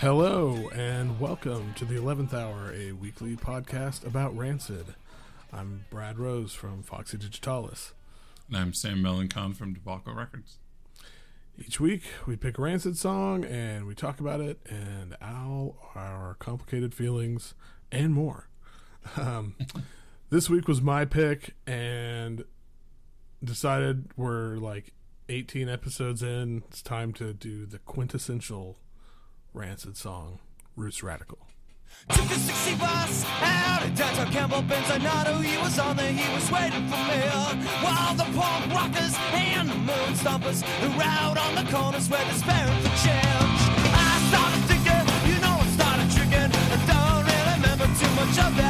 Hello and welcome to the 11th Hour, a weekly podcast about Rancid. I'm Brad Rose from Foxy Digitalis. And I'm Sam Melancon from Debacle Records. Each week we pick a Rancid song and we talk about it and our complicated feelings and more. Um, this week was my pick and decided we're like 18 episodes in. It's time to do the quintessential Rancid song, Roots Radical. Took a 60 bus out of downtown Campbell Benzinato. He was on there, he was waiting for me. While the punk rockers and the moon stompers who were out on the corners were despairing for change. I started thinking, you know, I started tricking. I don't really remember too much of that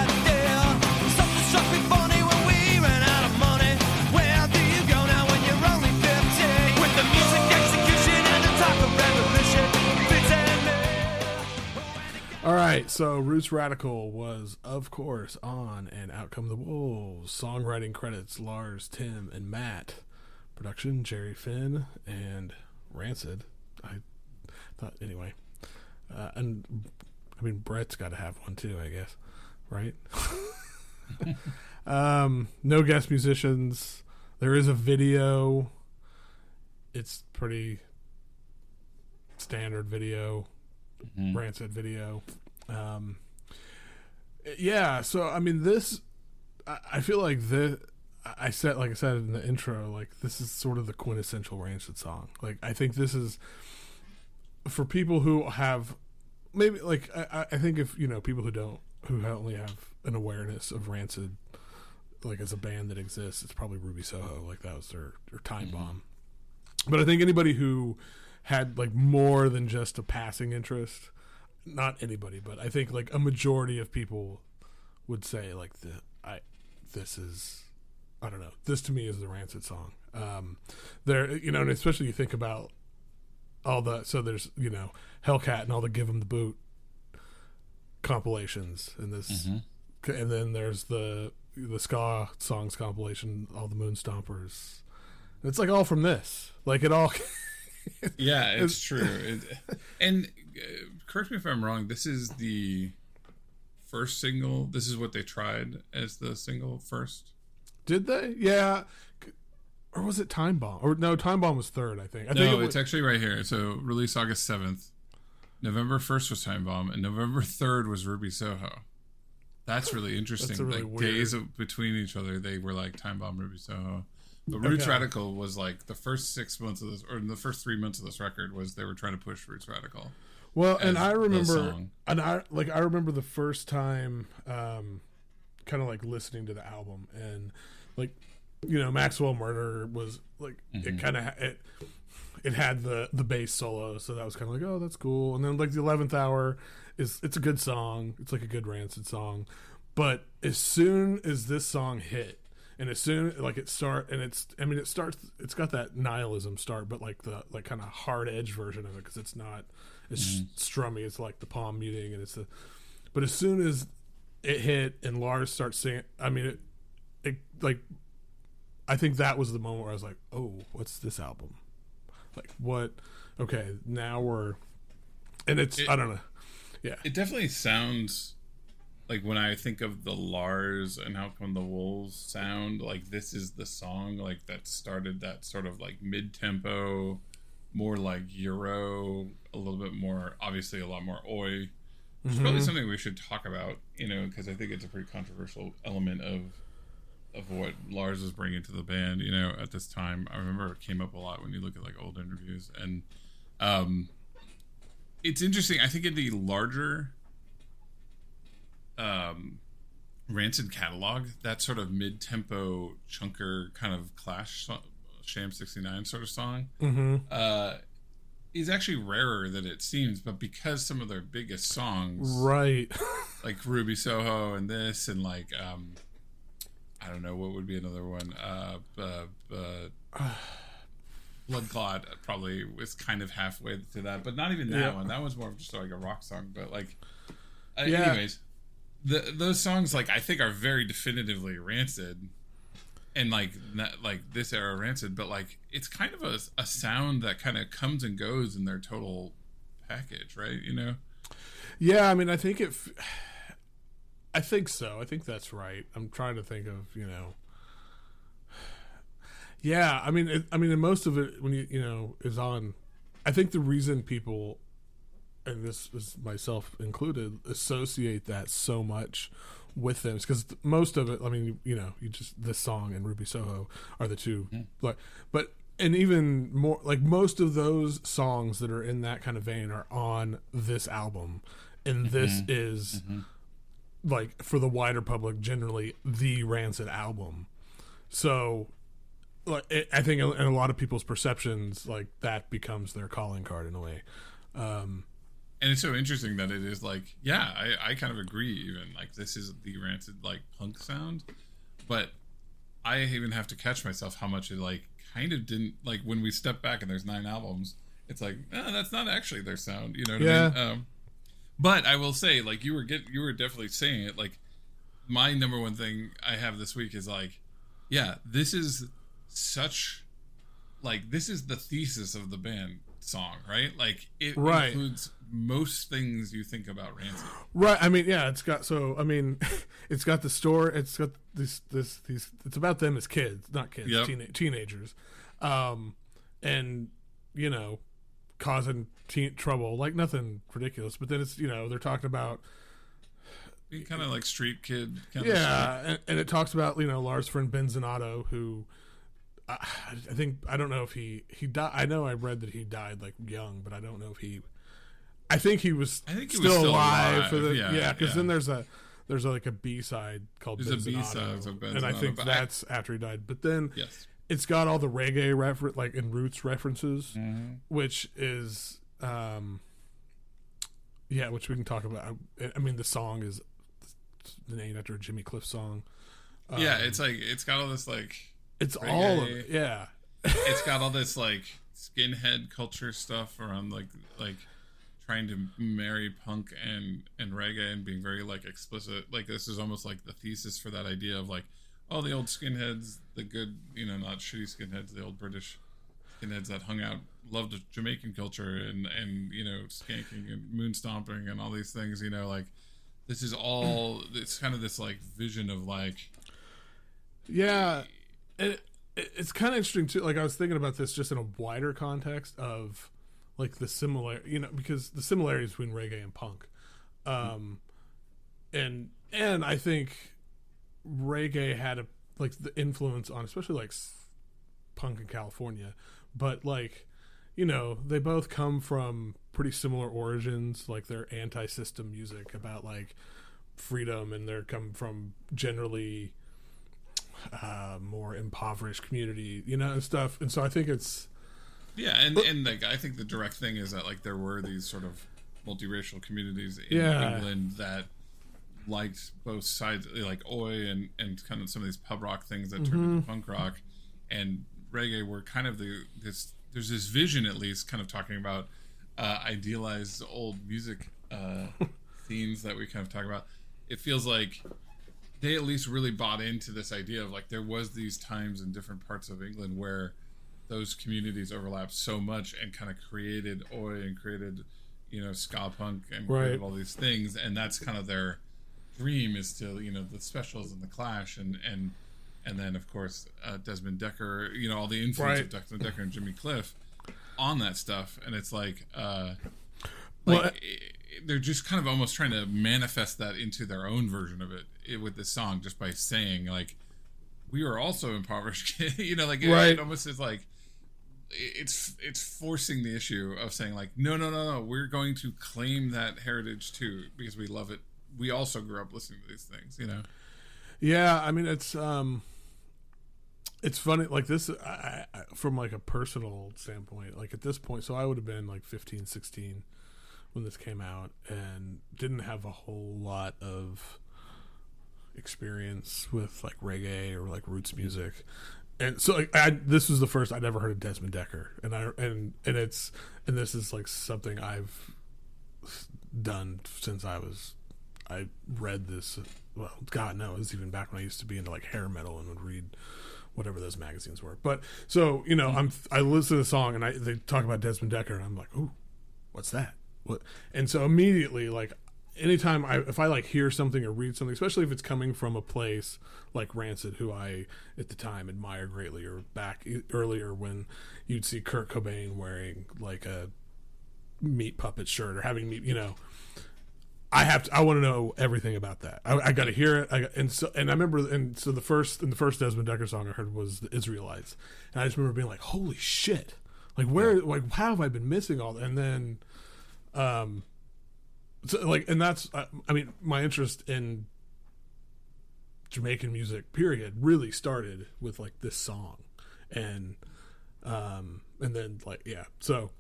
All right, so Roots Radical was, of course, on and Out Come the Wolves. Songwriting credits Lars, Tim, and Matt. Production Jerry Finn and Rancid. I thought, anyway. Uh, and, I mean, Brett's got to have one too, I guess. Right? um, no guest musicians. There is a video. It's pretty standard video rancid video um yeah so i mean this i, I feel like this i said like i said in the intro like this is sort of the quintessential rancid song. Like i think this is for people who have maybe like i, I think if you know people who don't who only have an awareness of rancid like as a band that exists it's probably ruby soho. Like that was their, their time bomb. But I think anybody who had like more than just a passing interest, not anybody, but I think like a majority of people would say like the I this is I don't know. This to me is the Rancid song. Um there you know, and especially you think about all the so there's, you know, Hellcat and all the Give 'em the boot compilations and this and then there's the the ska songs compilation, all the Moon Stompers. It's like all from this. Like it all Yeah, it's true. It, and uh, correct me if I'm wrong. This is the first single. This is what they tried as the single first. Did they? Yeah. Or was it Time Bomb? Or no, Time Bomb was third, I think. I think No, it it's actually right here. So released August seventh. November first was Time Bomb, and November third was Ruby Soho. That's really interesting. a really like weird- days of, between each other, they were like Time Bomb, Ruby Soho. But Roots Okay. Radical was like the first six months of this, or the first three months of this record was they were trying to push Roots Radical. Well, and I remember and I like I remember the first time um kind of like listening to the album and like you know, Maxwell Murder was like Mm-hmm. it kind of it it had the the bass solo, so that was kind of like, "Oh, that's cool." And then like the 11th hour is it's a good song. It's like a good rancid song. But as soon as this song hit and as soon like it start and it's i mean it starts it's got that nihilism start but like the like kind of hard edge version of it because it's not it's mm-hmm. strummy. It's like the palm muting and it's the but as soon as it hit and lars starts singing i mean it it like i think that was the moment where i was like oh what's this album? Like what? Okay now we're and it's i don't know. Yeah. It definitely sounds like when I think of the Lars and Out Come the Wolves sound like this is the song like that started that sort of like mid tempo, more like Euro, a little bit more obviously a lot more oi. It's probably something we should talk about, you know, because I think it's a pretty controversial element of of what Lars was bringing to the band, you know, at this time. I remember it came up a lot when you look at like old interviews and um it's interesting. I think in the larger um, Rancid catalog, that sort of mid-tempo chunker kind of Clash Sham 69 sort of song uh, is actually rarer than it seems. But because some of their biggest songs, right like Ruby Soho and this, and like um, I don't know what would be another one. Uh, uh, uh, Blood Clot probably was kind of halfway to that, but not even that Yeah. one. That was more of just like a rock song. But like, uh, Yeah. anyways, the, those songs like I think are very definitively Rancid, and like not, like this era Rancid. But like it's kind of a, a sound that kind of comes and goes in their total package, right? You know. Yeah, I mean, I think it. i think so. I think that's right. I'm trying to think of you know. Yeah, I mean, it, I mean, most of it when you you know is on. I think the reason people, and this is myself included, associate that so much with them because most of it. I mean, you, know, you just this song and Ruby Soho are the two, mm. like, but and even more like most of those songs that are in that kind of vein are on this album, and mm-hmm. this mm-hmm. is like for the wider public generally the Rancid album. So like it, I think in a lot of people's perceptions like that becomes their calling card in a way. Um And it's so interesting that it is like, yeah, I, I kind of agree. Even like this is the ranted like punk sound, but I even have to catch myself how much it like kind of didn't like when we step back and there's nine albums. It's like eh, that's not actually their sound, you know what I mean? Um, but I will say, like you were get you were definitely saying it. Like my number one thing I have this week is like, yeah, this is such like this is the thesis of the band song, right? Like it Right. includes most things you think about Rancid. right I mean yeah it's got so I mean it's got the store it's got this this these it's about them as kids not kids Yep. teena- teenagers um and you know causing teen trouble like nothing ridiculous but then it's you know they're talking about Kind of like street kid. Kind yeah, and, and it talks about you know Lars friend Benzonato, who I, I think I don't know if he he died. I know I read that he died like young, but I don't know if he. I think he was. I think he still, was still alive, alive, for the yeah, yeah. Because yeah. then there's a there's like a B side called There's a Benzonato, B-side and I think but I- that's after he died. But then Yes. it's got all the reggae refer like in roots references, Mm-hmm. which is um yeah, which we can talk about. I, I mean, the song is named after a Jimmy Cliff song. yeah, it's like it's got all this like It's all of it. Yeah. it's got all this like skinhead culture stuff around like like trying to marry punk and and reggae and being very like explicit like this is almost like the thesis for that idea of like oh the old skinheads the good you know not shitty skinheads the old british skinheads that hung out loved jamaican culture and and you know skanking and moon stomping and all these things you know like this is all it's kind of this like vision of like Yeah. It, it- it's kind of interesting too. Like I was thinking about this just in a wider context of like the similar, you know, because the similarities between reggae and punk. Um and and I think reggae had a like the influence on especially like punk in California, but like you know, they both come from pretty similar origins. Like they're anti-system music about like freedom, and they're come from generally uh, more impoverished community, you know, and stuff. And so I think it's Yeah, and and like I think the direct thing is that like there were these sort of multiracial communities in Yeah. England that liked both sides, like Oi and and kind of some of these pub rock things that turned Mm-hmm. into punk rock, and reggae were kind of the this. There's this vision, at least, kind of talking about uh, idealized old music uh, themes that we kind of talk about. It feels like they at least really bought into this idea of like there was these times in different parts of England where those communities overlapped so much and kind of created oi and created you know ska punk and created Right. all these things and that's kind of their dream is to you know the specials and the clash and and and then of course uh, Desmond Dekker you know all the influence of Desmond Dekker and Jimmy Cliff on that stuff and it's like uh Well, like i- they're just kind of almost trying to manifest that into their own version of it, i with this song just by saying like we were also impoverished you know like it, Right. it almost is like it's it's forcing the issue of saying like no no no no we're going to claim that heritage too because we love it we also grew up listening to these things you know Yeah, I mean it's um it's funny like this I, I, from like a personal standpoint like at this point so I would have been like 15 16 when this came out and didn't have a whole lot of experience with like reggae or like roots music and so like I, this was the first I'd ever heard of Desmond Dekker and I and and it's and this is like something I've done since I was I read this. Well, God knows, even back when I used to be into like hair metal and would read whatever those magazines were. But so you know, I'm I listen to the song and I they talk about Desmond Dekker and I'm like, ooh, what's that? What and so immediately like anytime I if I like hear something or read something, especially if it's coming from a place like Rancid, who I at the time admired greatly, or back earlier when you'd see Kurt Cobain wearing like a meat puppet shirt or having meat, you know. I have to. I want to know everything about that. I, I got to hear it. I, and so, and I remember, and so the first, and the first Desmond Dekker song I heard was the Israelites, and I just remember being like, "Holy shit! Like where? Like how have I been missing all?" that? And then, um, so like and that's I, I mean my interest in jamaican music period really started with like this song and um and then like yeah so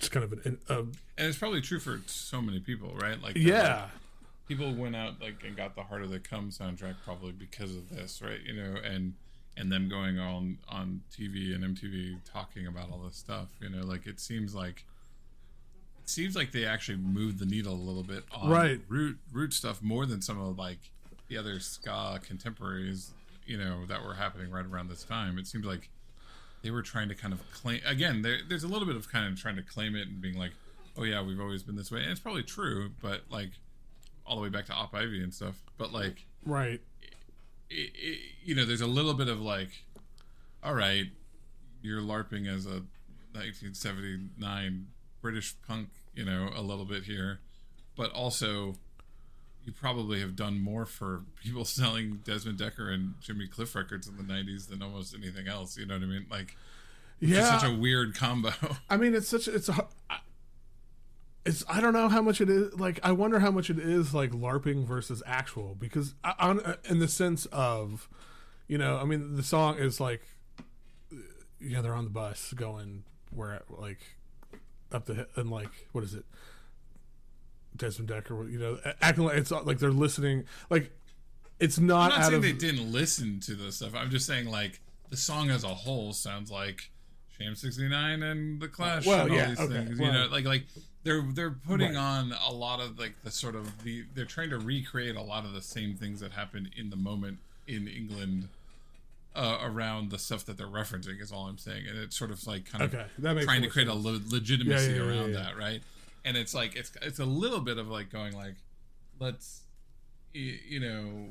just kind of an um, and it's probably true for so many people, right? Like yeah like, people went out like and got the Harder They Come soundtrack probably because of this, right? You know, and and them going on on TV and MTV talking about all this stuff. You know, like it seems like seems like they actually moved the needle a little bit on Right. root root stuff more than some of like the other ska contemporaries. You know that were happening right around this time. It seems like they were trying to kind of claim again. There, there's a little bit of kind of trying to claim it and being like, "Oh yeah, we've always been this way," and it's probably true, but like all the way back to Op Ivy and stuff. But like right it, it, you know, there's a little bit of like, all right, you're LARPing as a 1979 British punk, you know, a little bit here, but also you probably have done more for people selling Desmond Dekker and Jimmy Cliff records in the 90s than almost anything else. You know what I mean? Like, it's yeah such a weird combo. i mean it's such it's a it's i don't know how much it is like i wonder how much it is like larping versus actual because I, on in the sense of you know i mean the song is like yeah they're on the bus going where like up the and like what is it desmond dekker you know acting like it's like they're listening like it's not, I'm not saying of they didn't listen to this stuff. I'm just saying like the song as a whole sounds like Sham 69 and the Clash Well, and all yeah, these okay, things. You know, like like they're they're putting Right. on a lot of like the sort of the they're trying to recreate a lot of the same things that happened in the moment in England. Uh, around the stuff that they're referencing is all I'm saying, and it's sort of like kind of Okay, that makes trying to create a le- legitimacy Yeah, yeah, around that, right? And it's like it's it's a little bit of like going like, let's, y- you know,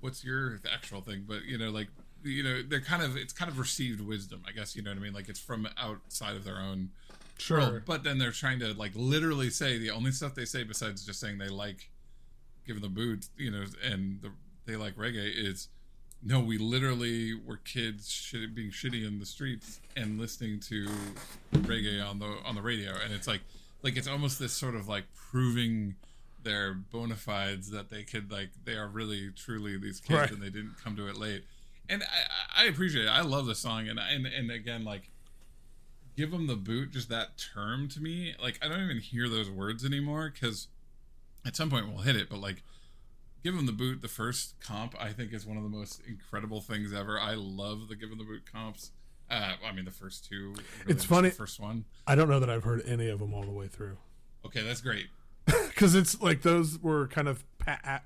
what's your actual thing? But you know, like you know, they're kind of it's kind of received wisdom, I guess. You know what I mean? Like it's from outside of their own sure world. But then they're trying to like literally say the only stuff they say besides just saying they like giving the boot, you know, and the, they like reggae is no, we literally were kids shit, being shitty in the streets and listening to reggae on the on the radio, and it's like like it's almost this sort of like proving their bona fides that they could like they are really truly these kids Right. and they didn't come to it late. And I, I appreciate it. I love the song, and and and again, like give them the boot just that term to me like i don't even hear those words anymore because at some point we'll hit it but like give them the boot the first comp i think is one of the most incredible things ever i love the give them the boot comps uh i mean the first two really It's funny- the first one i don't know that i've heard any of them all the way through okay that's great because it's like those were kind of pa-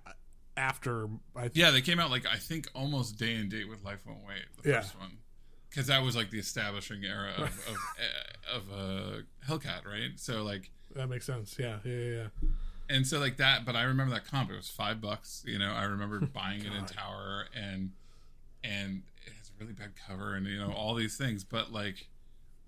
after I yeah they came out like i think almost day and date with life won't wait the Yeah. first one because that was like the establishing era of of, uh, of uh hellcat right so like that makes sense. Yeah, yeah, yeah. yeah. And so like that but i remember that comp it was five bucks you know? I remember oh buying it in tower and and it has a really bad cover and you know all these things but like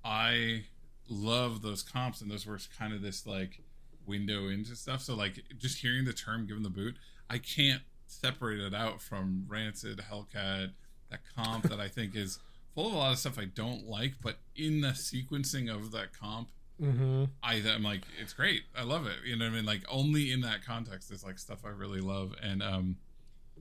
i love those comps and those were kind of this like window into stuff. So like just hearing the term given the boot i can't separate it out from rancid hellcat that comp that i think is full of a lot of stuff i don't like but in the sequencing of that comp Mm-hmm. I am like it's great. I love it. You know what I mean? Like only in that context is like stuff I really love. And um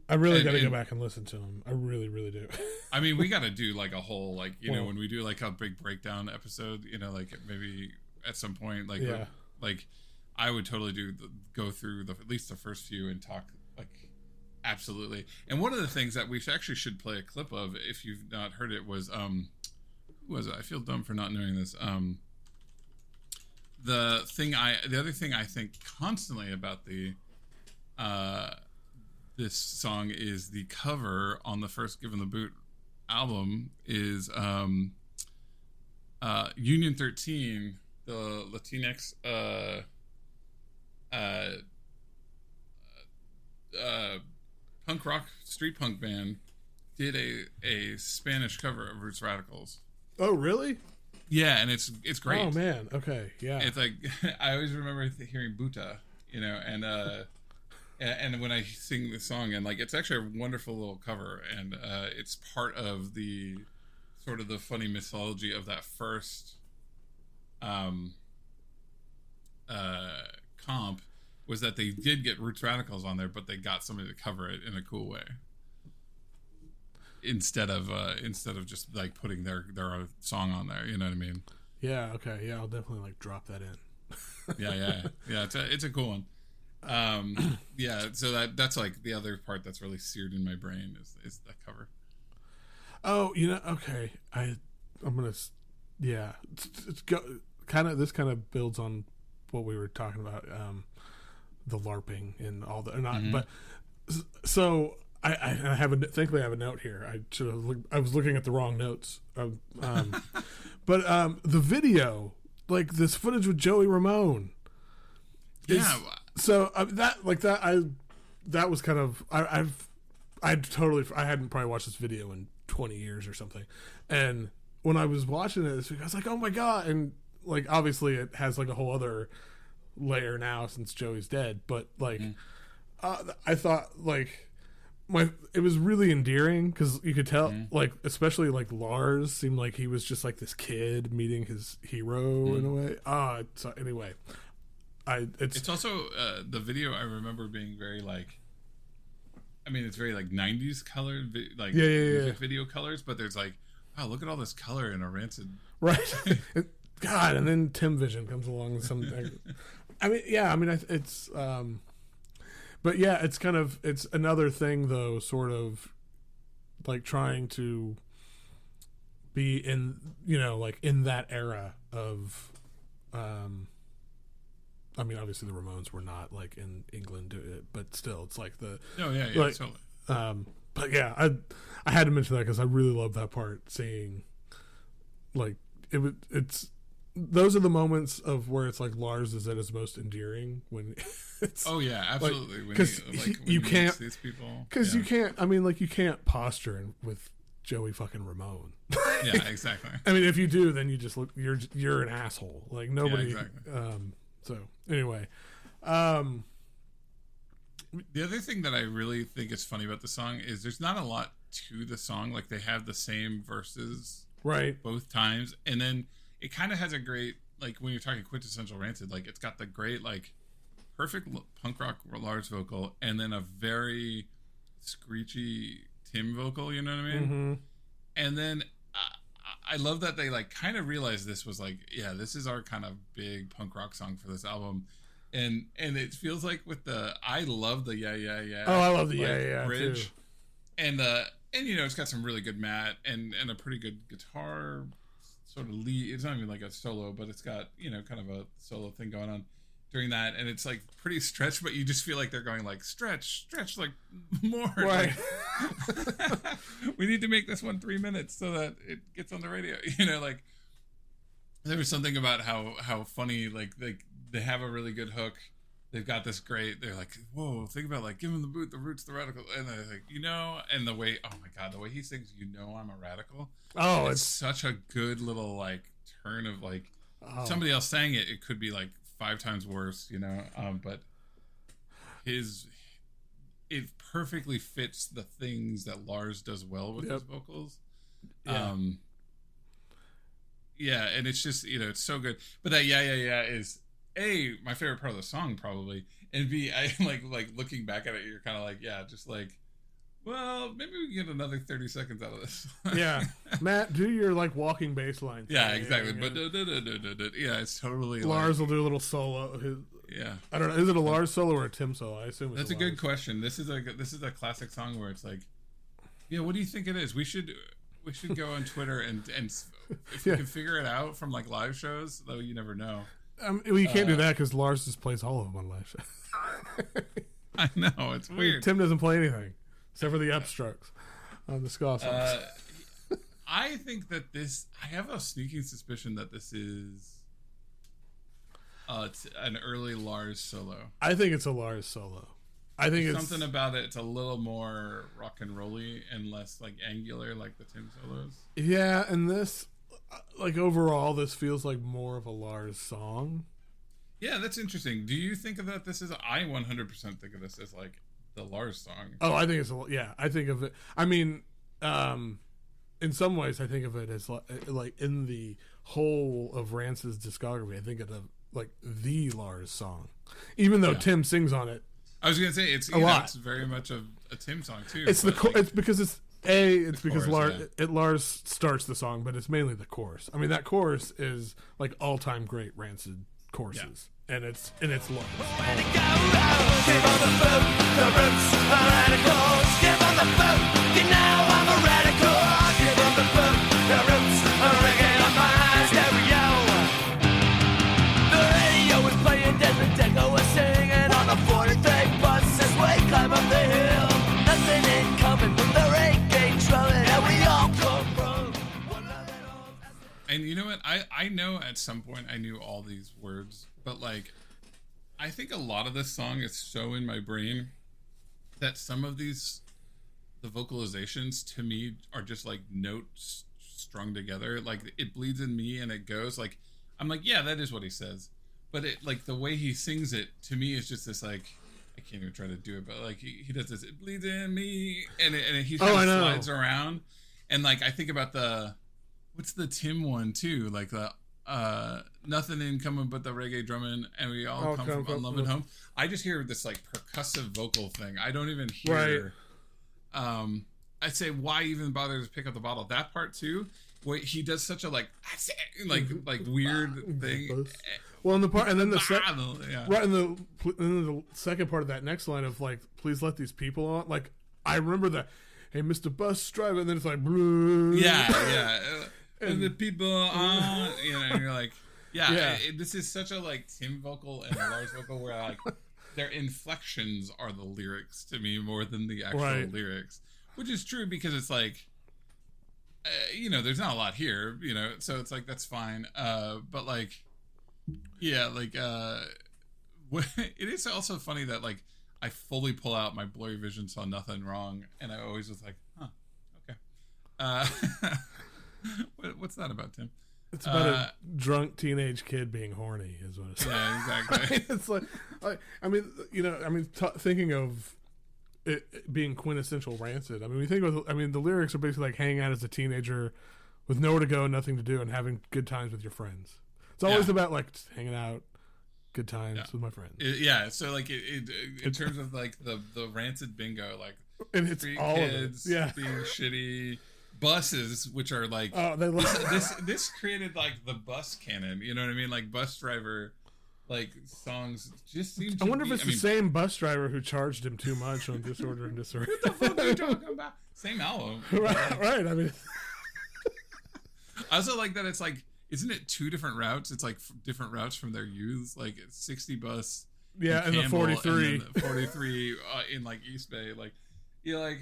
I really And- got to go back and listen to them. I really, really do. I mean we got to do like a whole like you know when we do like a big breakdown episode, you know like maybe at some point like Yeah. like I would totally do the, go through the at least the first few and talk like absolutely. And one of the things that we actually should play a clip of if you've not heard it was um who was it? I feel dumb for not knowing this. Um the thing I the other thing I think constantly about the uh this song is the cover on the first Given the Boot album is um uh Union 13 the Latinx uh, uh, uh, punk rock street punk band did a a Spanish cover of Roots Radicals. Oh, really? Yeah, and it's it's great. Oh man. Okay. Yeah. It's like I always remember hearing Buta, you know, and uh, and when I sing the song, and like it's actually a wonderful little cover, and uh, it's part of the sort of the funny mythology of that first um uh comp was that they did get Roots Radicals on there, but they got somebody to cover it in a cool way instead of uh instead of just like putting their their song on there. You know what I mean? yeah. Okay. Yeah. I'll definitely like drop that in. yeah, yeah, yeah. It's a it's a cool one. Um, yeah. So that that's like the other part that's really seared in my brain is is that cover. Oh, you know. Okay. I. I'm gonna. Yeah. It's, it's go. Kind of. This kind of builds on what we were talking about. Um, the LARPing and all the. Not. But. So. I, I have a thankfully I have a note here. I should have I was looking at the wrong notes. Um, um, but um, the video, like this footage with Joey Ramone, is- Yeah, so uh, that like that I that was kind of I, I've I totally I hadn't probably watched this video in 20 years or something, and when I was watching it this week, I was like, oh my god! And like obviously it has like a whole other layer now since Joey's dead, but like uh, I thought like my it was really endearing because you could tell like especially like Lars seemed like he was just like this kid meeting his hero in a way. Ah, so anyway. I it's, It's also uh, the video. I remember being very like. I mean, it's very like '90s colored, like Yeah, yeah, yeah. music video colors. But there's like, wow, look at all this color in a rancid. right god and then tim vision comes along with some i mean yeah i mean it's um but yeah it's kind of it's another thing though sort of like trying to be in you know like in that era of um i mean obviously the ramones were not like in england but still it's like the Oh yeah, yeah. Like- totally. um, but yeah, I I had to mention that because I really love that part. Seeing like it was, it's those are the moments of where it's like Lars is at his most endearing when it's Oh yeah, absolutely. because he- like, you can't- these people because yeah. you can't. I mean, like you can't posture in- with Joey fucking Ramone. yeah, exactly. I mean, if you do, then you just look you're you're an asshole. Like nobody. exactly. Um. So anyway, um. The other thing that I really think is funny about the song is there's not a lot to the song. Like they have the same verses Right. both times, and then it kind of has a great like when you're talking quintessential rancid. Like it's got the great like perfect punk rock Lars vocal, and then a very screechy Tim vocal. You know what I mean? hmm and then I, I love that they like kind of realized this was like yeah this is our kind of big punk rock song for this album and and it feels like with the i love the yeah yeah yeah Oh, I love the like, yeah yeah bridge too. and uh and you know it's got some really good mat and and a pretty good guitar sort of lead it's not even like a solo but it's got you know kind of a solo thing going on during that. And it's like pretty stretched but you just feel like they're going like stretch stretch like more. Right. Like, we need to make this one three minutes so that it gets on the radio. You know like there was something about how how funny like like they have a really good hook they've got this great they're like whoa think about like give him the boot the roots the radical and they're like you know and the way oh my god the way he sings you know i'm a radical Oh, it's it's such a good little like turn of like oh. somebody else saying it it could be like five times worse you know um but his it perfectly fits the things that lars does well with his vocals Yeah. um yeah and it's just you know it's so good but that yeah yeah yeah is a my favorite part of the song probably and b i like like looking back at it you're kind of like yeah just like well maybe we can get another 30 seconds out of this yeah, Matt, do your like walking bass line. yeah exactly but duh, duh, duh. yeah it's totally Lars will do a little solo. His, yeah I don't know. Is it a Lars solo or a Tim solo? I assume it's That's a Lars. good question. This is a this is a classic song where it's like, yeah, what do you think it is? We should we should go on Twitter and and if we Yeah. can figure it out from like live shows, though you never know. Um, well, you can't do Uh, that because Lars just plays all of them on live show. I know it's weird. Tim doesn't play anything except for the upstrokes on the ska. Uh, I think that this. I have a sneaking suspicion that this is Uh, it's an early Lars solo. I think it's a Lars solo. I think it's Something about it. It's a little more rock and rolly and less like angular, like the Tim solos. yeah, and this like overall, this feels like more of a Lars song. Yeah, that's interesting. Do you think of that? This is I 100% think of this as like the Lars song. Oh, I think it's a yeah. I think of it. I mean, um, in some ways, I think of it as like, like in the whole of Rancid's discography. I think of it like the Lars song, even though Yeah. Tim sings on it. I was gonna say it's A know, lot. it's very much of a Tim song too. It's the like, it's because it's a it's because chorus, Lars yeah. it Lars starts the song, but it's mainly the chorus. I mean, that chorus is like all time great Rancid choruses, and it's and it's Lars. When at some point I knew all these words, but like I think a lot of this song is so in my brain that some of these the vocalizations to me are just like notes strung together. Like it bleeds in me and it goes like I'm like, yeah, that is what he says. But it like the way he sings it to me is just this like I can't even try to do it, but like he, he does this, it bleeds in me, and it, and he Oh, kind I of know. slides around, and like I think about the what's the Tim one too? Like the uh nothing in coming but the reggae drumming and we all All come, come from unloved home. I just hear this like percussive vocal thing. I don't even hear um I'd say why even bother to pick up the bottle? That part too, where he does such a like like like weird thing. Well, in the part, and then the sec- yeah. right in the then the second part of that next line of like, please let these people on. Like, I remember that. Hey, Mr. Bus Driver, and then it's like, Yeah, yeah. And the people on, you know, and you're like, yeah, Yeah. it- this is such a like Tim vocal and Lars vocal where like their inflections are the lyrics to me more than the actual Right. lyrics, which is true because it's like, uh, you know, there's not a lot here, you know, so it's like that's fine. Uh, but like, yeah, like, uh, it is also funny that like I fully pull out my blurry vision, saw nothing wrong, and I always was like, huh, okay. Uh, what, what's that about, Tim? It's about Uh, a drunk teenage kid being horny, is what it's. Yeah, exactly. it's like, I, I mean, you know, I mean, t- thinking of it, it being quintessential rancid. I mean, we think of, I mean, the lyrics are basically like hanging out as a teenager with nowhere to go, nothing to do, and having good times with your friends. It's always Yeah. about like hanging out, good times Yeah. with my friends, It- yeah, so like it, it, in terms of like the the rancid bingo, like and it's all kids. Yeah. being shitty, buses which are like Oh, they love this this created like the bus canon. You know what I mean? Like bus driver, like songs just seem. To I wonder be, if it's I the mean, same bus driver who charged him too much on Disorder and Disarray. What the fuck are you talking about? Same album. right, right. I mean, I also like that it's like, isn't it two different routes? It's like f- different routes from their youth. Like sixty bus. yeah, and the Campbell, forty-three. and the forty-three uh, in like East Bay. Like you like.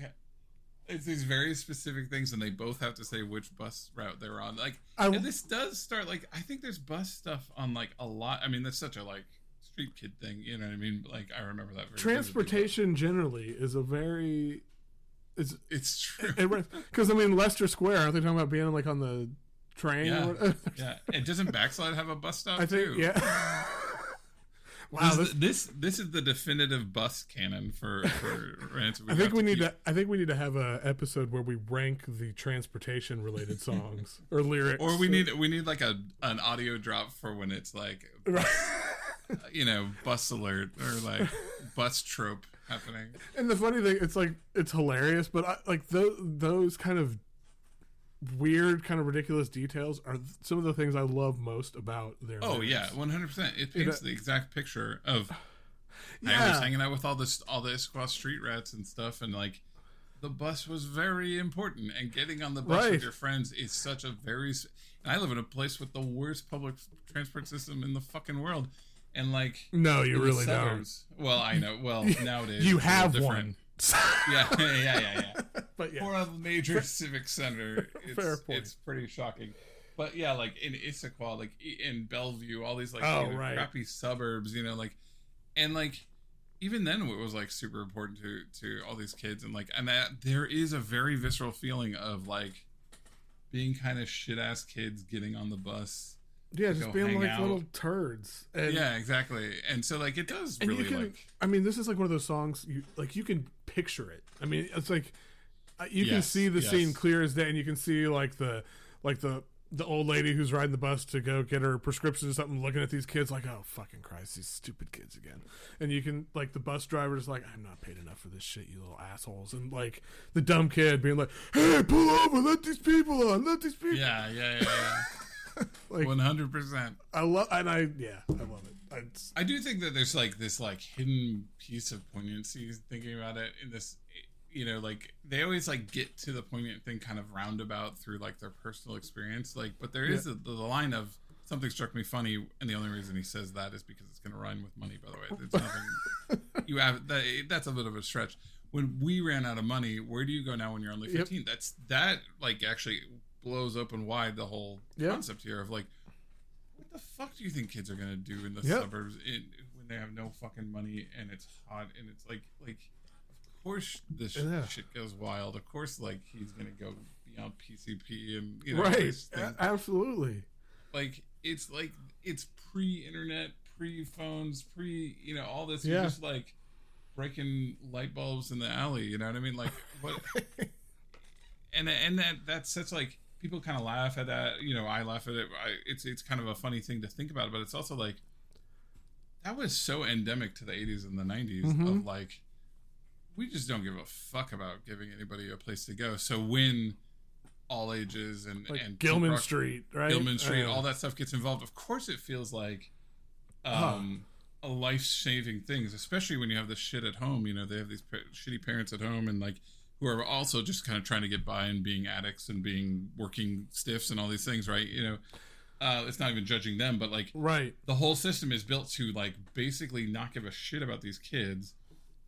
It's these very specific things, and they both have to say which bus route they're on. Like, I- and this does start like I think there's bus stuff on like a lot. I mean, that's such a like street kid thing. You know what I mean? Like, I remember that. Very vividly, Transportation generally is a very it's It's true. because I mean Leicester Square. Aren't they talking about being like on the train? Yeah. Yeah, and doesn't Backslide have a bus stop I think too? yeah. wow, This, this, this is the definitive bus canon for for Rancid. I think we need keep- to. I think we need to have a episode where we rank the transportation related songs or lyrics, or we need we need like a an audio drop for when it's like you know bus alert or like bus trope happening. And the funny thing, it's like it's hilarious, but I, like those those kind of weird, kind of ridiculous details are some of the things I love most about their. Oh yeah, one hundred percent. It paints the exact picture of I was Yeah. hanging out with all this all the Issaquah street rats and stuff, and like the bus was very important, and getting on the bus Right. with your friends is such a very. And I live in a place with the worst public transport system in the fucking world, and like No, you really suburbs- Well, I know. Well, nowadays don't. You it's a little have one. Yeah, yeah, yeah, yeah. But yeah, For a major civic center, it's, Fair point. it's pretty shocking. but yeah, like in Issaquah, like in Bellevue, all these like Oh, right. crappy suburbs, you know, like, and like even then it was like super important to to all these kids, and like, and that there is a very visceral feeling of like being kind of shit ass kids getting on the bus. Yeah, just being like out. little turds. And, yeah, exactly. And so like it does really can. like I mean, this is like one of those songs. You like you can picture it. I mean, it's like uh, you can see the yes. scene clear as day, and you can see like the like the the old lady who's riding the bus to go get her prescription or something, looking at these kids like, oh fucking Christ, these stupid kids again. And you can like the bus driver's like, I'm not paid enough for this shit, you little assholes. And like the dumb kid being like, Hey, pull over, let these people on, let these people. yeah, yeah, yeah, yeah. Like One hundred percent. I love, and I yeah, I love it. I, I do think that there's like this like hidden piece of poignancy thinking about it in this you know like they always like get to the poignant thing kind of roundabout through like their personal experience like but there is Yeah. a, the line of something struck me funny and the only reason he says that is because it's going to rhyme with money by the way it's nothing you have that that's a bit of a stretch when we ran out of money where do you go now when you're only Yep. 15 that's that like actually blows open wide the whole Yep. concept here of like what the fuck do you think kids are gonna do in the Yep. suburbs in, when they have no fucking money and it's hot and it's like like course this Yeah. shit goes wild of course like he's gonna go beyond PCP and you know right, a- absolutely. like it's like it's pre-internet pre-phones pre you know all this Yeah. you're just like breaking light bulbs in the alley you know what I mean like what and and that that's such like people kind of laugh at that you know i laugh at it I, it's it's kind of a funny thing to think about but it's also like that was so endemic to the 80s and the 90s Mhm. of like we just don't give a fuck about giving anybody a place to go so when all ages and Like and Gilman rock- Street, right? Gilman Street, Uh, all that stuff gets involved. Of course, it feels like um, a life saving things, especially when you have this shit at home. You know, they have these pa- shitty parents at home and like who are also just kind of trying to get by and being addicts and being working stiffs and all these things, right? You know, uh, it's not even judging them, but like Right. the whole system is built to like basically not give a shit about these kids.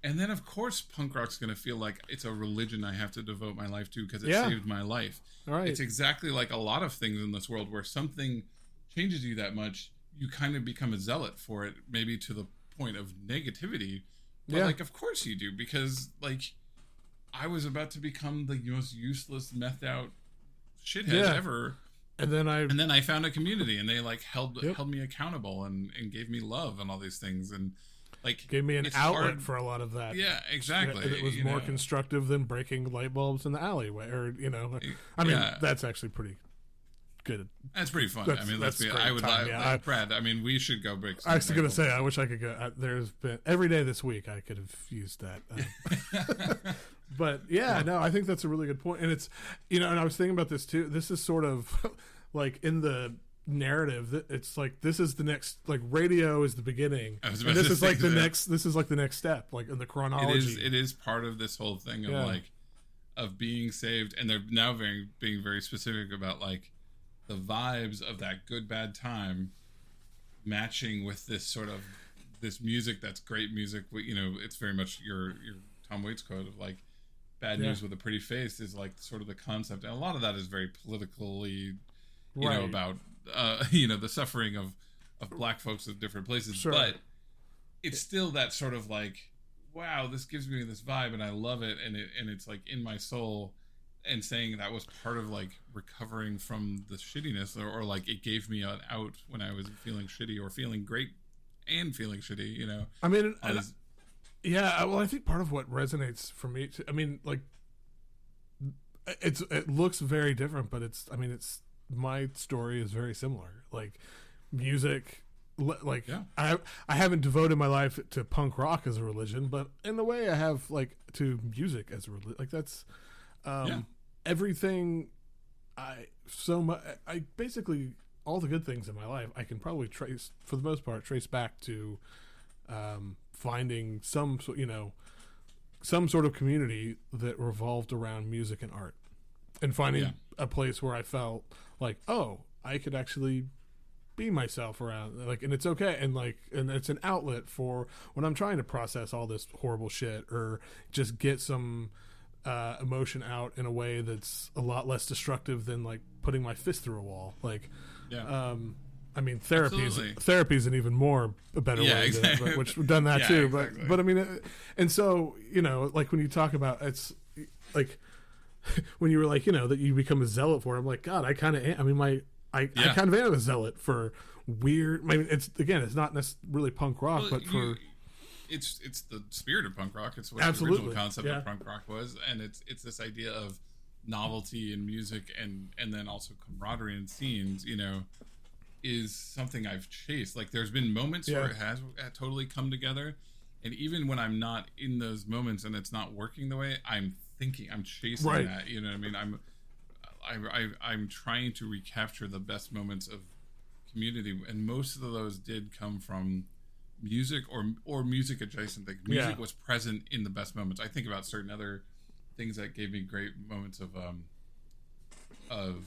And then, of course, punk rock's going to feel like it's a religion I have to devote my life to because it Yeah. saved my life. Right. It's exactly like a lot of things in this world where something changes you that much, you kind of become a zealot for it, maybe to the point of negativity. But Yeah. like, of course you do, because like, I was about to become the most useless, methed out shithead Yeah. ever, and then I and then I found a community, and they like held Yep. held me accountable and and gave me love and all these things, and like gave me an outlet hard- for a lot of that. Yeah, exactly. And it was you more know. constructive than breaking light bulbs in the alleyway, or you know, I mean, Yeah. that's actually pretty good. That's pretty fun. That's- I mean, let's that's be. I would. time, like yeah. I- Brad. I mean, we should go break. some I was gonna say. I wish I could go. I, there's been every day this week I could have used that. Uh, but yeah, no, I think that's a really good point, and it's you know, and I was thinking about this too. This is sort of like in the narrative that it's like this is the next like radio is the beginning and this is like the that. next this is like the next step like in the chronology is. It is part of this whole thing of Yeah. like of being saved, and they're now very being very specific about like the vibes of that good bad time matching with this sort of this music that's great music. You know, it's very much your your Tom Waits quote of like bad Yeah. news with a pretty face is like sort of the concept, and a lot of that is very politically you know about uh, you know the suffering of of black folks in different places Sure. but it's still that sort of like wow this gives me this vibe and i love it and it and it's like in my soul and saying that was part of like recovering from the shittiness or, or like it gave me an out when i was feeling shitty or feeling great and feeling shitty you know I mean, I Yeah, well, I think part of what resonates for me, I mean, like, it's it looks very different, but it's, I mean, it's my story is very similar. Like, music, li- like, Yeah. I I haven't devoted my life to punk rock as a religion, but in a way, I have like to music as a religion. Like that's um, Yeah. everything. I so much. I basically all the good things in my life I can probably trace for the most part trace back to um, finding some so- you know some sort of community that revolved around music and art and finding Yeah. a place where I felt like oh I could actually be myself around like and it's okay and like and it's an outlet for when I'm trying to process all this horrible shit or just get some uh, emotion out in a way that's a lot less destructive than like putting my fist through a wall. Like, Yeah. um, I mean, therapy is therapy is an even more a better Yeah, way, to- exactly. but- which we've done that Yeah, too. exactly. But but I mean, uh, and so you know, like when you talk about it's like when you were like you know that you become a zealot for. I'm like God, I kind of am. I mean, my I, I Yeah. kind of am a zealot for weird. I mean, it's again, it's not necessarily really punk rock, Well, but for you- it's it's the spirit of punk rock. It's what Absolutely, the original concept yeah. of punk rock was, and it's it's this idea of novelty in music and and then also camaraderie in scenes. You know, is something I've chased. Like there's been moments Yeah. where it has totally come together, and even when I'm not in those moments and it's not working the way I'm thinking, I'm chasing Right. that. You know what I mean? I'm I, I I'm trying to recapture the best moments of community, and most of those did come from music or or music adjacent things. Music Yeah. was present in the best moments. I think about certain other things that gave me great moments of um of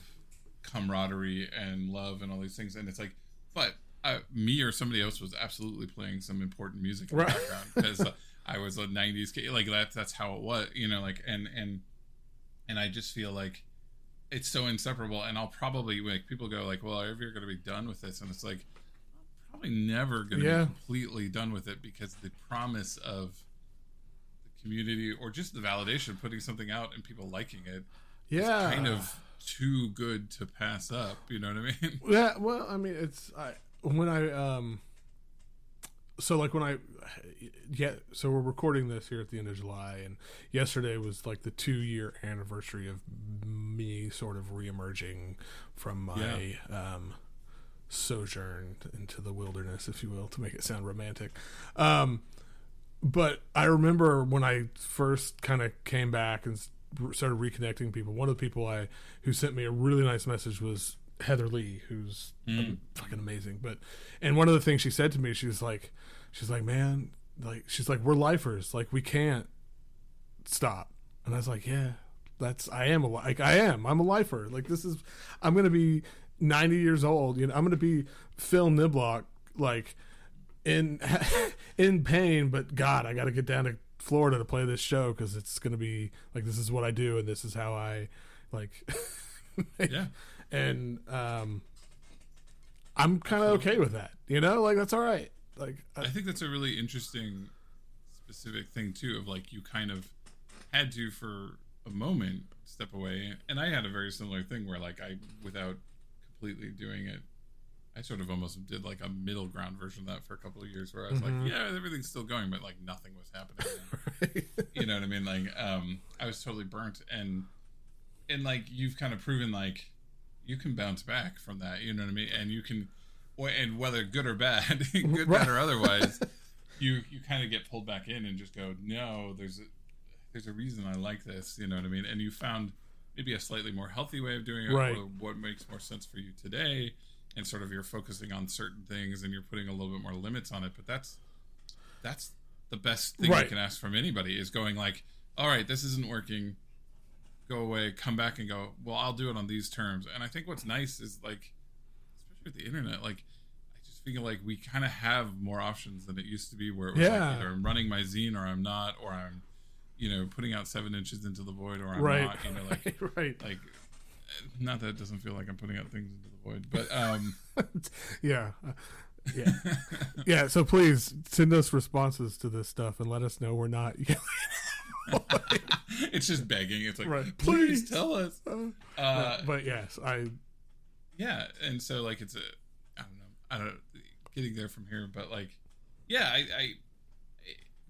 camaraderie and love and all these things, and it's like, but uh, me or somebody else was absolutely playing some important music in Right. the background because uh, I was a '90s kid. Like that's that's how it was, you know. Like and and and I just feel like it's so inseparable. And I'll probably like people go like, "Well, are you ever going to be done with this?" And it's like, I'm probably never going to Yeah. be completely done with it because the promise of the community or just the validation of putting something out and people liking it yeah, kind of too good to pass up. You know what I mean? Yeah, well, I mean, it's I when I um, so like when I yeah, so we're recording this here at the end of July, and yesterday was like the two year anniversary of me sort of reemerging from my um sojourn into the wilderness, if you will, to make it sound romantic. Um, but I remember when I first kind of came back and started reconnecting people. One of the people I who sent me a really nice message was Heather Leigh, who's um, fucking amazing. But and one of the things she said to me, she was like, she's like, man, like she's like, we're lifers, like we can't stop. And I was like, yeah, that's I am a like I am. I'm a lifer. Like this is I'm gonna be 90 years old. You know, I'm gonna be Phill Niblock, like in in pain. But God, I got to get down to Florida to play this show because it's gonna be like this is what I do and this is how I like. yeah. And um, I'm kind of okay with that. You know, like that's all right. Like I, I think that's a really interesting specific thing too of like you kind of had to for a moment step away and I had a very similar thing where like I without completely doing it I sort of almost did like a middle ground version of that for a couple of years where I was like yeah everything's still going but like nothing was happening you know what I mean like um I was totally burnt and and like you've kind of proven like you can bounce back from that you know what I mean and you can and whether good or bad good bad or otherwise you you kind of get pulled back in and just go no there's a there's a reason I like this you know what I mean and you found maybe a slightly more healthy way of doing it Right. or what makes more sense for you today and sort of you're focusing on certain things and you're putting a little bit more limits on it but that's that's the best thing Right. you can ask from anybody is going like all right this isn't working go away come back and go well i'll do it on these terms and i think what's nice is like especially with the internet like i just feel like we kind of have more options than it used to be where it was Yeah. like either i'm running my zine or i'm not or i'm you know putting out seven inches into the void or i'm right, not you know like right, like not that it doesn't feel like i'm putting out things into the void but um yeah, Uh, yeah, yeah. So please send us responses to this stuff and let us know we're not. it's just begging it's like Right. please Please. tell us uh but yes, I yeah and so like it's a i don't know i don't getting there from here but like yeah i i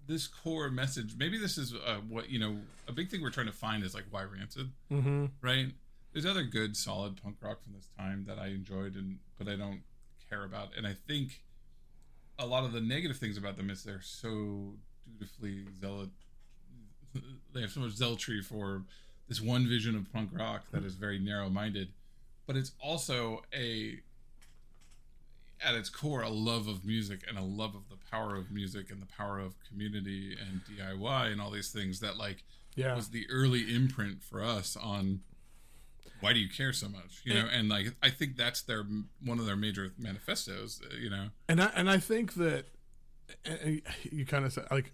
this core message maybe this is uh, what you know a big thing we're trying to find is like why rancid mm-hmm, right there's other good solid punk rock from this time that i enjoyed and but i don't care about and i think a lot of the negative things about them is they're so dutifully zealot they have so much zealotry for this one vision of punk rock that is very narrow minded but it's also a at its core a love of music and a love of the power of music and the power of community and DIY and all these things that like yeah, was the early imprint for us on why do you care so much you know? And like i think that's their one of their major manifestos uh, you know? And I and I think that you kind of said like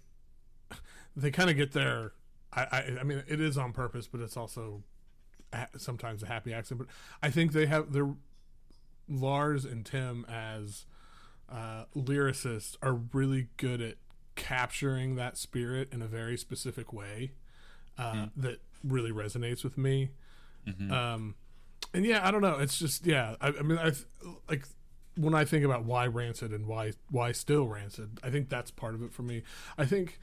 they kind of get their I, I I mean it is on purpose, but it's also sometimes a happy accident. But I think they have their Lars and Tim as uh, lyricists are really good at capturing that spirit in a very specific way uh, that really resonates with me. Um, and yeah, I don't know. It's just yeah. I, I mean, I like when I think about why Rancid and why why still Rancid. I think that's part of it for me. I think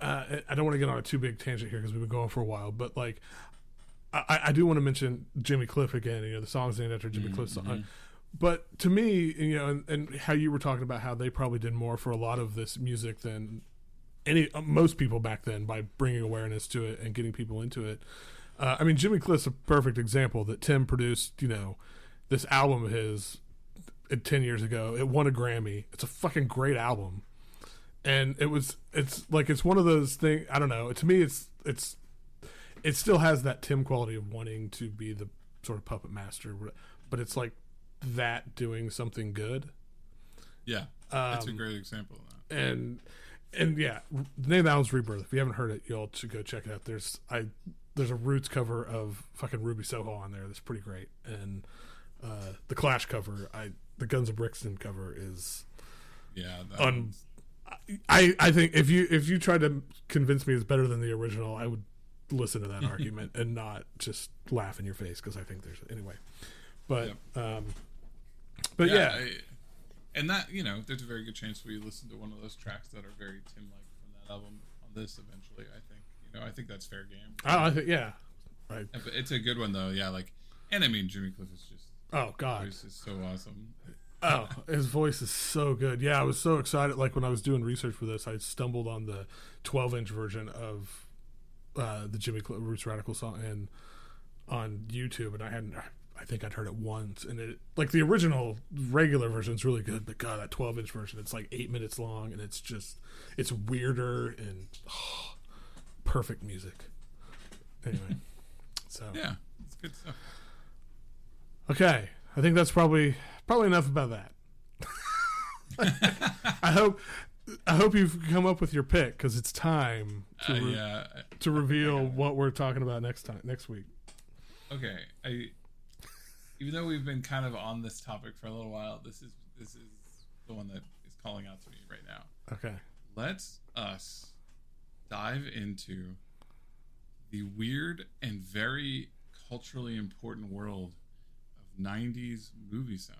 uh, I don't want to get on a too big tangent here because we've been going for a while, but like I, I do want to mention Jimmy Cliff again. You know, the songs named after Jimmy Cliff's song. But to me, you know, and, and how you were talking about how they probably did more for a lot of this music than any uh, most people back then by bringing awareness to it and getting people into it. Uh, I mean, Jimmy Cliff's a perfect example that Tim produced. You know, this album of his uh, ten years ago. It won a Grammy. It's a fucking great album, and it was. It's like it's one of those things. I don't know. To me, it's it's it still has that Tim quality of wanting to be the sort of puppet master, but it's like that doing something good. Yeah, that's a Um, great example of that. and and yeah, the name of that album's Rebirth. If you haven't heard it, y'all should go check it out. There's I there's a Roots cover of fucking Ruby Soho on there that's pretty great, and uh, the Clash cover, I the Guns of Brixton cover is Yeah, that un. one's- I I think if you if you tried to convince me it's better than the original, I would listen to that argument and not just laugh in your face because I think there's anyway. But um, but yeah, I- and that you know, there's a very good chance we listen to one of those tracks that are very Tim-like from that album on this eventually. I think you know, I think that's fair game. I, I think yeah. Right. But It's a good one though. Yeah, like, and I mean, Jimmy Cliff is just Oh God. voice is so awesome. Oh, his voice is so good. Yeah, I was so excited. Like when I was doing research for this, I stumbled on the 12 inch version of uh, the Jimmy Cl- Roots Radical song and on YouTube, and I hadn't. I think I'd heard it once, and it like the original regular version is really good, but God, that 12 inch version, it's like eight minutes long, and it's just it's weirder and perfect music. Anyway, so Yeah, it's good stuff. Okay, I think that's probably probably enough about that. I hope I hope you've come up with your pick because it's time to Uh, yeah. to reveal what we're talking about next time next week. Okay. I even though we've been kind of on this topic for a little while, this is this is the one that is calling out to me right now. Okay. Let's us dive into the weird and very culturally important world of 90s movie soundtracks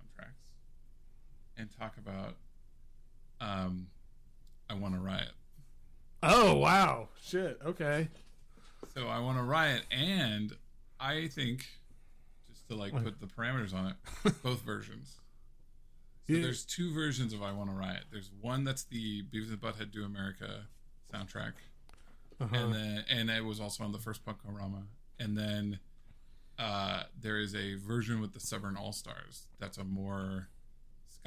and talk about um I Want to Riot. Oh wow! Shit. Okay. So I Want to Riot and I think just to like put the parameters on it, both versions. So Yeah. there's two versions of I Want to Riot. There's one that's the Beavis and Butthead Do America soundtrack, Uh-huh. and then and it was also on the first Punk-O-Rama. And then uh, there is a version with the Stubborn All Stars. That's a more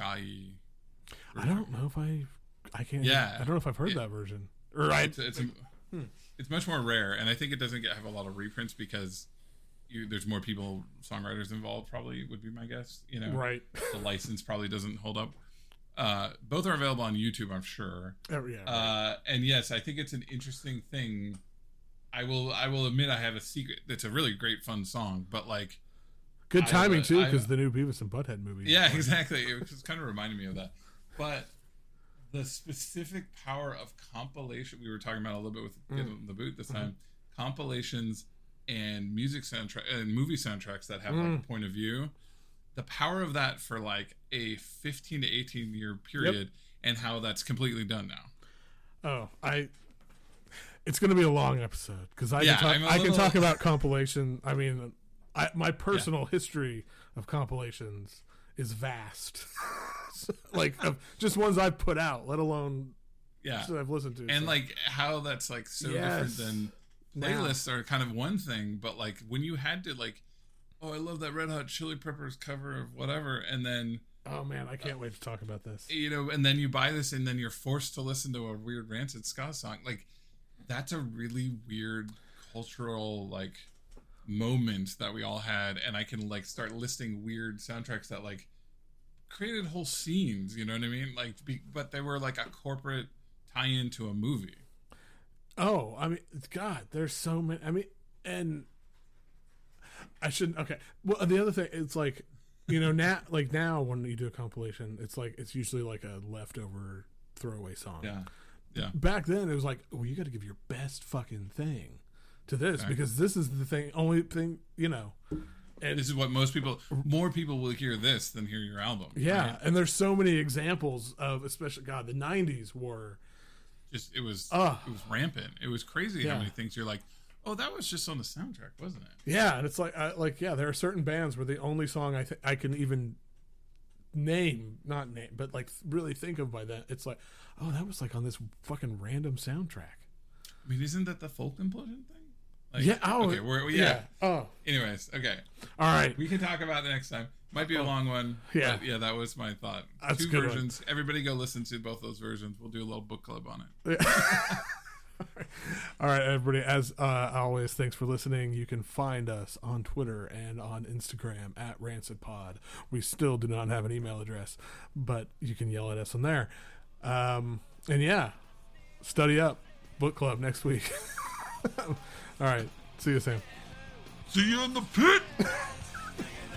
ska. I don't know if I I can't. Yeah. I don't know if I've heard It- that version. Or I. It's, it's, it's much more rare, and I think it doesn't get have a lot of reprints because you, there's more people, songwriters involved. Probably would be my guess. You know, Right. the license probably doesn't hold up. Uh, both are available on YouTube, I'm sure. Oh, yeah. right. Uh, and yes, I think it's an interesting thing. I will I will admit I have a secret. It's a really great fun song, but like Good I- timing too, because the new Beavis and Butthead movie. yeah, exactly. It was kind of reminded me of that. But the specific power of compilation we were talking about a little bit with mm. Get in the Boot this mm-hmm. time. Compilations and music soundtrack and movie soundtracks that have like mm. a point of view. The power of that for like a 15 to 18 year period and how that's completely done now. Oh, I. It's going to be a long episode because I Yeah, can talk. I can talk about compilation. I mean, I, my personal history of compilations is vast. like of just ones I've put out, let alone Yeah. that I've listened to. and so- like how that's like so Yes. different than Now. playlists are kind of one thing, but like when you had to like, oh, I love that Red Hot Chili Peppers cover of whatever, and then oh man, I can't wait to talk about this. you know, and then you buy this, and then you're forced to listen to a weird rancid ska song. Like that's a really weird cultural like moment that we all had, and I can like start listing weird soundtracks that like created whole scenes. You know what I mean? Like, be, but they were like a corporate tie-in to a movie. Oh, I mean, God, there's so many. I mean, and I shouldn't. Okay. Well, the other thing, it's like, you know, now, like now, when you do a compilation, it's like it's usually like a leftover throwaway song. Yeah. Yeah. Back then, it was like, well, you got to give your best fucking thing to this because this is the thing, only thing, you know. And This is what most people, more people will hear this than hear your album. yeah, right? and there's so many examples of, especially God, the '90s were. Just it was Ugh. it was rampant. It was crazy Yeah. how many things you're like, oh, that was just on the soundtrack, wasn't it? Yeah, and it's like, I, like, yeah, there are certain bands where the only song I think I can even name, not name, but like really think of by that, it's like, oh, that was like on this fucking random soundtrack. I mean, isn't that the folk implosion thing? Like, Yeah. Oh, okay. We're, yeah. Oh, Anyways, okay. all right. We can talk about it next time. Might be a long one. Yeah. Yeah, that was my thought. That's Two good one. versions. Everybody go listen to both those versions. We'll do a little book club on it. All right, everybody. As uh, always, thanks for listening. You can find us on Twitter and on Instagram at Rancid Pod. We still do not have an email address, but you can yell at us on there. Um, and yeah, study up. Book club next week. All right. See you, Sam. See you in the pit.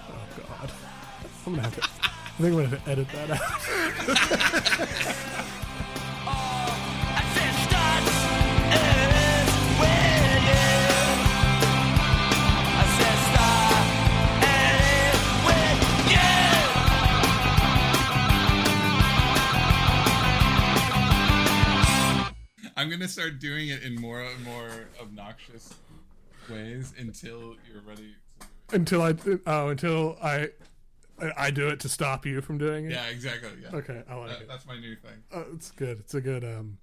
Oh God, I'm gonna have to. I think I'm gonna have to edit that out. I'm gonna start doing it in more and more obnoxious ways until you're ready. To do it. until I oh until I I do it to stop you from doing it. Yeah, exactly. Yeah. Okay, I like That- it. that's my new thing. Oh, it's good. It's a good. um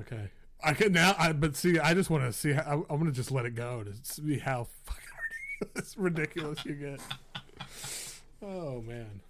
Okay, I can now. I but see, I just want to see. How, I, I'm gonna just let it go to see how fucking ridiculous, ridiculous you get. Oh man.